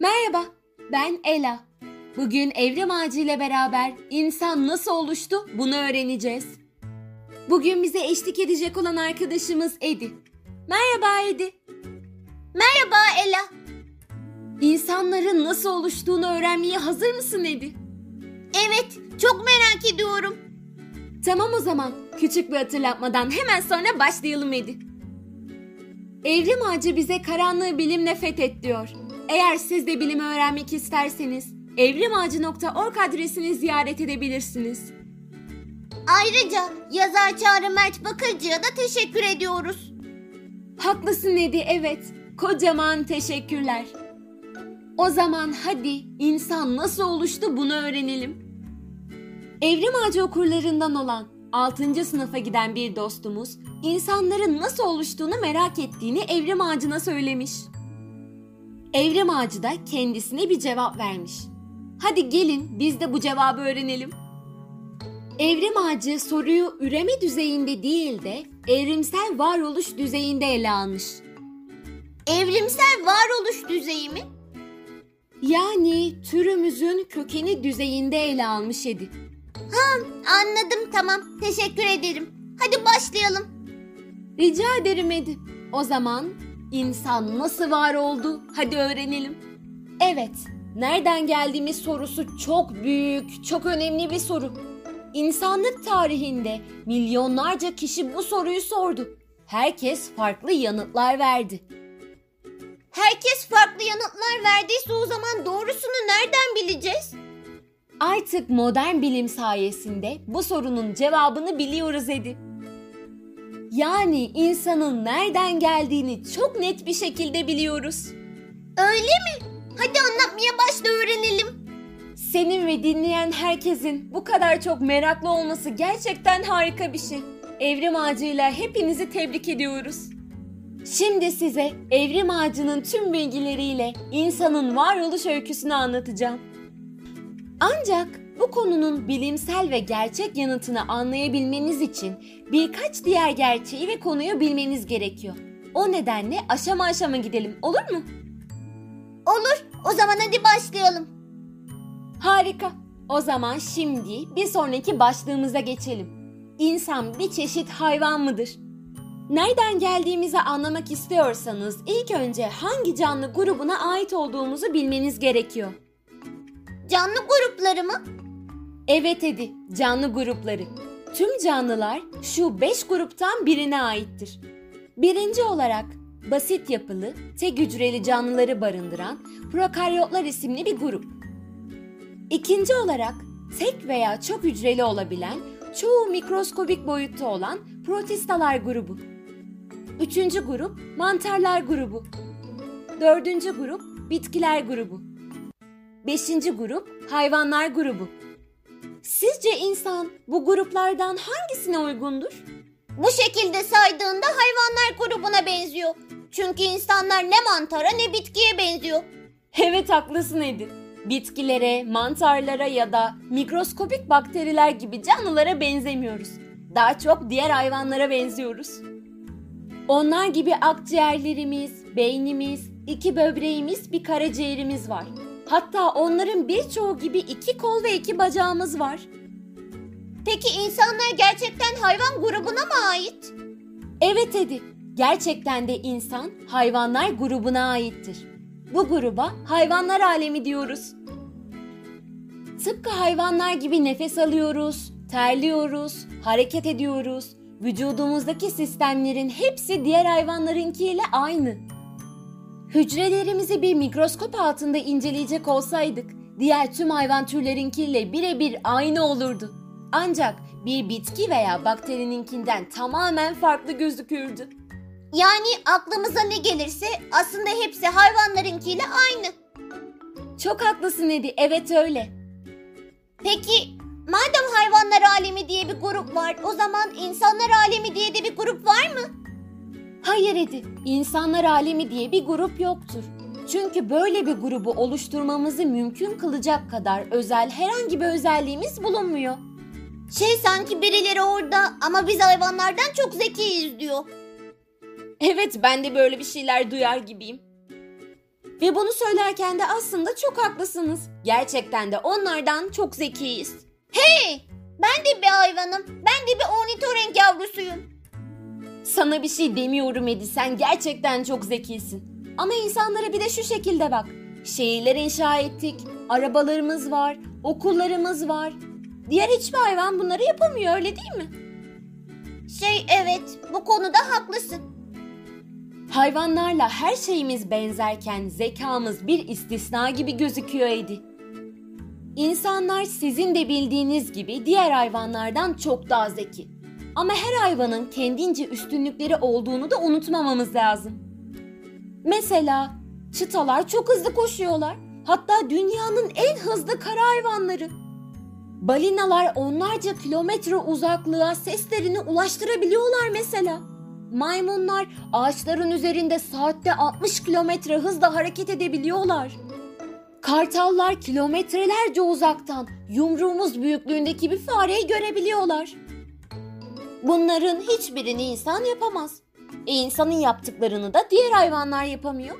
Merhaba, ben Ela. Bugün evrim ağacı ile beraber insan nasıl oluştu bunu öğreneceğiz. Bugün bize eşlik edecek olan arkadaşımız Edi. Merhaba Edi. Merhaba Ela. İnsanların nasıl oluştuğunu öğrenmeye hazır mısın Edi? Evet, çok merak ediyorum. Tamam o zaman. Küçük bir hatırlatmadan hemen sonra başlayalım Edi. Evrim ağacı bize karanlığı bilimle fethet diyor. Eğer siz de bilimi öğrenmek isterseniz evrimağacı.org adresini ziyaret edebilirsiniz. Ayrıca yazar Çağrı Mert Bakırcı'ya da teşekkür ediyoruz. Haklısın Edi evet. Kocaman teşekkürler. O zaman hadi insan nasıl oluştu bunu öğrenelim. Evrim Ağacı okurlarından olan 6. sınıfa giden bir dostumuz insanların nasıl oluştuğunu merak ettiğini Evrim Ağacı'na söylemiş. Evrim Ağacı da kendisine bir cevap vermiş. Hadi gelin biz de bu cevabı öğrenelim. Evrim Ağacı soruyu üreme düzeyinde değil de evrimsel varoluş düzeyinde ele almış. Evrimsel varoluş düzeyi mi? Yani türümüzün kökeni düzeyinde ele almış Edi. Anladım tamam. Teşekkür ederim. Hadi başlayalım. Rica ederim Edi. O zaman insan nasıl var oldu? Hadi öğrenelim. Evet, nereden geldiğimiz sorusu çok büyük, çok önemli bir soru. İnsanlık tarihinde milyonlarca kişi bu soruyu sordu. Herkes farklı yanıtlar verdi. Herkes farklı yanıtlar verdiyse o zaman doğrusunu nereden bileceğiz? Artık modern bilim sayesinde bu sorunun cevabını biliyoruz Edi. Yani insanın nereden geldiğini çok net bir şekilde biliyoruz. Öyle mi? Hadi anlatmaya başla öğrenelim. Senin ve dinleyen herkesin bu kadar çok meraklı olması gerçekten harika bir şey. Evrim ağacıyla hepinizi tebrik ediyoruz. Şimdi size evrim ağacının tüm bilgileriyle insanın varoluş öyküsünü anlatacağım. Ancak bu konunun bilimsel ve gerçek yanıtını anlayabilmeniz için birkaç diğer gerçeği ve konuyu bilmeniz gerekiyor. O nedenle aşama aşama gidelim olur mu? Olur. O zaman hadi başlayalım. Harika. O zaman şimdi bir sonraki başlığımıza geçelim. İnsan bir çeşit hayvan mıdır? Nereden geldiğimizi anlamak istiyorsanız ilk önce hangi canlı grubuna ait olduğumuzu bilmeniz gerekiyor. Canlı grupları mı? Evet Edi, canlı grupları. Tüm canlılar şu beş gruptan birine aittir. Birinci olarak basit yapılı, tek hücreli canlıları barındıran prokaryotlar isimli bir grup. İkinci olarak tek veya çok hücreli olabilen, çoğu mikroskobik boyutta olan protistalar grubu. Üçüncü grup mantarlar grubu. Dördüncü grup bitkiler grubu. Beşinci grup hayvanlar grubu. Sizce insan bu gruplardan hangisine uygundur? Bu şekilde saydığında hayvanlar grubuna benziyor. Çünkü insanlar ne mantara ne bitkiye benziyor. Evet haklısın Edin. Bitkilere, mantarlara ya da mikroskopik bakteriler gibi canlılara benzemiyoruz. Daha çok diğer hayvanlara benziyoruz. Onlar gibi akciğerlerimiz, beynimiz, iki böbreğimiz, bir karaciğerimiz var. Hatta onların birçoğu gibi iki kol ve iki bacağımız var. Peki insanlar gerçekten hayvan grubuna mı ait? Evet Edi, gerçekten de insan hayvanlar grubuna aittir. Bu gruba hayvanlar alemi diyoruz. Tıpkı hayvanlar gibi nefes alıyoruz, terliyoruz, hareket ediyoruz. Vücudumuzdaki sistemlerin hepsi diğer hayvanlarınkiyle aynı. Hücrelerimizi bir mikroskop altında inceleyecek olsaydık diğer tüm hayvan türlerinkiyle birebir aynı olurdu. Ancak bir bitki veya bakterininkinden tamamen farklı gözükürdü. Yani aklımıza ne gelirse aslında hepsi hayvanlarınkiyle aynı. Çok haklısın Edi, evet öyle. Peki madem hayvanlar alemi diye bir grup var o zaman insanlar alemi diye de bir grup var mı? Hayır Edi, insanlar alemi diye bir grup yoktur. Çünkü böyle bir grubu oluşturmamızı mümkün kılacak kadar özel herhangi bir özelliğimiz bulunmuyor. Şey sanki birileri orada ama biz hayvanlardan çok zekiyiz diyor. Evet ben de böyle bir şeyler duyar gibiyim. Ve bunu söylerken de aslında çok haklısınız. Gerçekten de onlardan çok zekiyiz. Hey! Ben de bir hayvanım. Ben de bir ornitorenk yavrusuyum. Sana bir şey demiyorum Edi sen gerçekten çok zekisin. Ama insanlara bir de şu şekilde bak. Şehirler inşa ettik, arabalarımız var, okullarımız var. Diğer hiçbir hayvan bunları yapamıyor öyle değil mi? Şey evet, bu konuda haklısın. Hayvanlarla her şeyimiz benzerken zekamız bir istisna gibi gözüküyor Edi. İnsanlar sizin de bildiğiniz gibi diğer hayvanlardan çok daha zeki. Ama her hayvanın kendince üstünlükleri olduğunu da unutmamamız lazım. Mesela çıtalar çok hızlı koşuyorlar. Hatta dünyanın en hızlı kara hayvanları. Balinalar onlarca kilometre uzaklığa seslerini ulaştırabiliyorlar mesela. Maymunlar ağaçların üzerinde saatte 60 kilometre hızla hareket edebiliyorlar. Kartallar kilometrelerce uzaktan yumruğumuz büyüklüğündeki bir fareyi görebiliyorlar. Bunların hiçbirini insan yapamaz. E insanın yaptıklarını da diğer hayvanlar yapamıyor.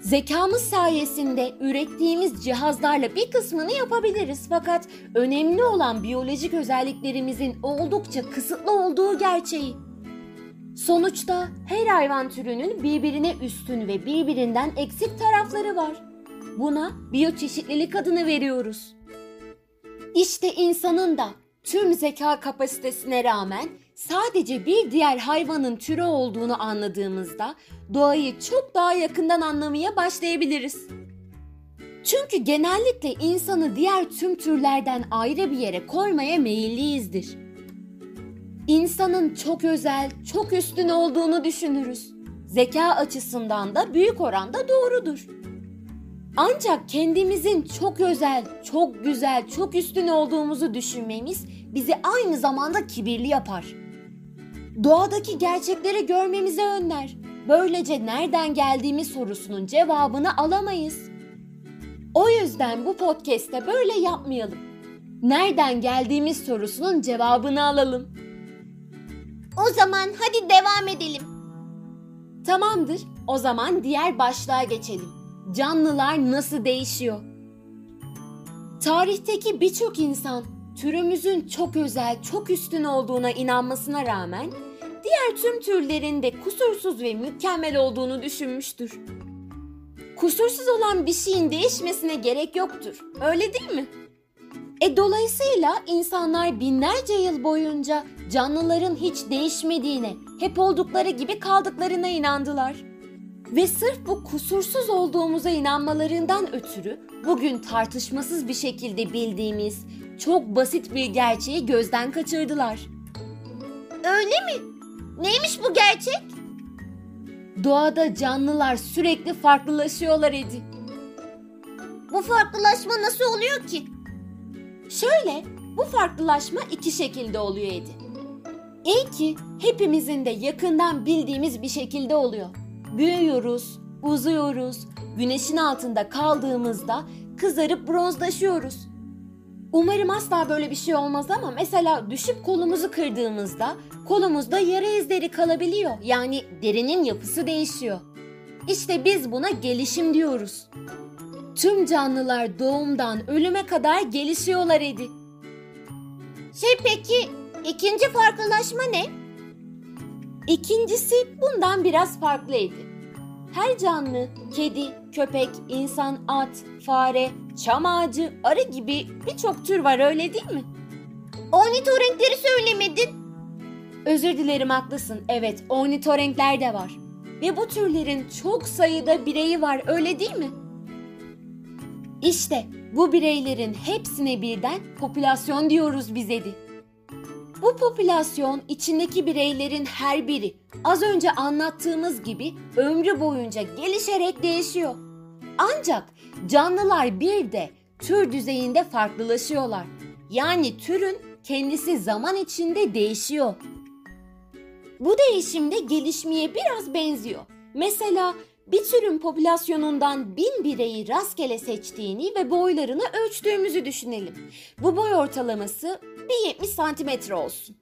Zekamız sayesinde ürettiğimiz cihazlarla bir kısmını yapabiliriz fakat önemli olan biyolojik özelliklerimizin oldukça kısıtlı olduğu gerçeği. Sonuçta her hayvan türünün birbirine üstün ve birbirinden eksik tarafları var. Buna biyoçeşitlilik adını veriyoruz. İşte insanın da tüm zeka kapasitesine rağmen sadece bir diğer hayvanın türü olduğunu anladığımızda doğayı çok daha yakından anlamaya başlayabiliriz. Çünkü genellikle insanı diğer tüm türlerden ayrı bir yere koymaya meyilliyizdir. İnsanın çok özel, çok üstün olduğunu düşünürüz. Zeka açısından da büyük oranda doğrudur. Ancak kendimizin çok özel, çok güzel, çok üstün olduğumuzu düşünmemiz bizi aynı zamanda kibirli yapar. Doğadaki gerçekleri görmemize önler. Böylece nereden geldiğimiz sorusunun cevabını alamayız. O yüzden bu podcast'te böyle yapmayalım. Nereden geldiğimiz sorusunun cevabını alalım. O zaman hadi devam edelim. Tamamdır. O zaman diğer başlığa geçelim. Canlılar nasıl değişiyor? Tarihteki birçok insan türümüzün çok özel, çok üstün olduğuna inanmasına rağmen diğer tüm türlerin de kusursuz ve mükemmel olduğunu düşünmüştür. Kusursuz olan bir şeyin değişmesine gerek yoktur. Öyle değil mi? E dolayısıyla insanlar binlerce yıl boyunca canlıların hiç değişmediğine, hep oldukları gibi kaldıklarına inandılar. Ve sırf bu kusursuz olduğumuza inanmalarından ötürü bugün tartışmasız bir şekilde bildiğimiz çok basit bir gerçeği gözden kaçırdılar. Öyle mi? Neymiş bu gerçek? Doğada canlılar sürekli farklılaşıyorlar Edi. Bu farklılaşma nasıl oluyor ki? Şöyle, bu farklılaşma iki şekilde oluyor Edi. İlki hepimizin de yakından bildiğimiz bir şekilde oluyor. Büyüyoruz, uzuyoruz, güneşin altında kaldığımızda kızarıp bronzlaşıyoruz. Umarım asla böyle bir şey olmaz ama mesela düşüp kolumuzu kırdığımızda kolumuzda yara izleri kalabiliyor. Yani derinin yapısı değişiyor. İşte biz buna gelişim diyoruz. Tüm canlılar doğumdan ölüme kadar gelişiyorlar Edi. Şey peki ikinci farklılaşma ne? İkincisi bundan biraz farklıydı. Her canlı, kedi, köpek, insan, at, fare, çam ağacı, arı gibi birçok tür var öyle değil mi? Ornitorenkleri söylemedin. Özür dilerim haklısın. Evet, ornitorenkler de var. Ve bu türlerin çok sayıda bireyi var öyle değil mi? İşte bu bireylerin hepsine birden popülasyon diyoruz biz Edi. Bu popülasyon içindeki bireylerin her biri az önce anlattığımız gibi ömrü boyunca gelişerek değişiyor. Ancak canlılar bir de tür düzeyinde farklılaşıyorlar. Yani türün kendisi zaman içinde değişiyor. Bu değişimde gelişmeye biraz benziyor. Mesela bir türün popülasyonundan bin bireyi rastgele seçtiğini ve boylarını ölçtüğümüzü düşünelim. Bu boy ortalaması bir 70 santimetre olsun.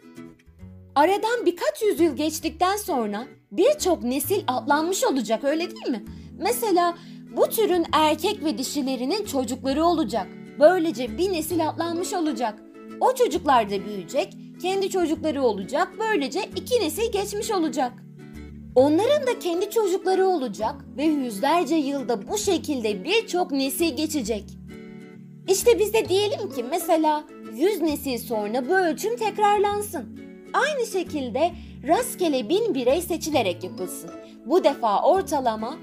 Aradan birkaç yüzyıl geçtikten sonra birçok nesil atlanmış olacak öyle değil mi? Mesela Bu türün erkek ve dişilerinin çocukları olacak. Böylece bir nesil atlanmış olacak. O çocuklar da büyüyecek, kendi çocukları olacak. Böylece iki nesil geçmiş olacak. Onların da kendi çocukları olacak ve yüzlerce yılda bu şekilde birçok nesil geçecek. İşte biz de diyelim ki mesela 100 nesil sonra bu ölçüm tekrarlansın. Aynı şekilde rastgele bin birey seçilerek yapılsın. Bu defa ortalama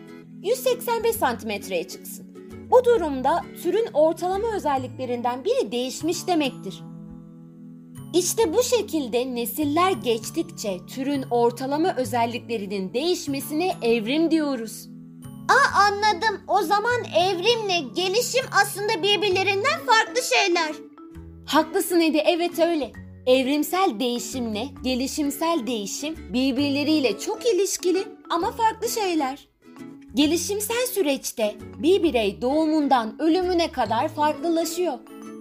185 santimetreye çıksın. Bu durumda türün ortalama özelliklerinden biri değişmiş demektir. İşte bu şekilde nesiller geçtikçe türün ortalama özelliklerinin değişmesine evrim diyoruz. Aa anladım. O zaman evrimle gelişim aslında birbirlerinden farklı şeyler. Haklısın Edi, evet öyle. Evrimsel değişimle gelişimsel değişim birbirleriyle çok ilişkili ama farklı şeyler. Gelişimsel süreçte bir birey doğumundan ölümüne kadar farklılaşıyor.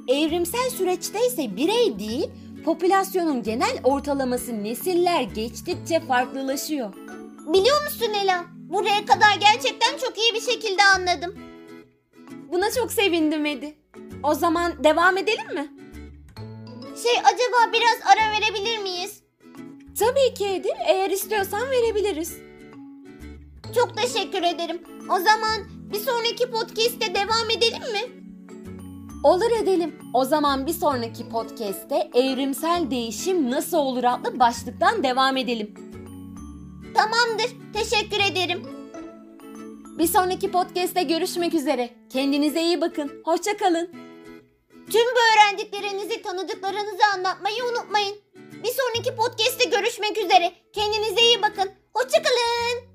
Evrimsel süreçte ise birey değil, popülasyonun genel ortalaması nesiller geçtikçe farklılaşıyor. Biliyor musun Ela? Buraya kadar gerçekten çok iyi bir şekilde anladım. Buna çok sevindim Edi. O zaman devam edelim mi? Şey acaba biraz ara verebilir miyiz? Tabii ki Edi. Eğer istiyorsan verebiliriz. Çok teşekkür ederim. O zaman bir sonraki podcast'te devam edelim mi? Olur edelim. O zaman bir sonraki podcast'te evrimsel değişim nasıl olur adlı başlıktan devam edelim. Tamamdır. Teşekkür ederim. Bir sonraki podcast'te görüşmek üzere. Kendinize iyi bakın. Hoşça kalın. Tüm bu öğrendiklerinizi tanıdıklarınızı anlatmayı unutmayın. Bir sonraki podcast'te görüşmek üzere. Kendinize iyi bakın. Hoşçakalın.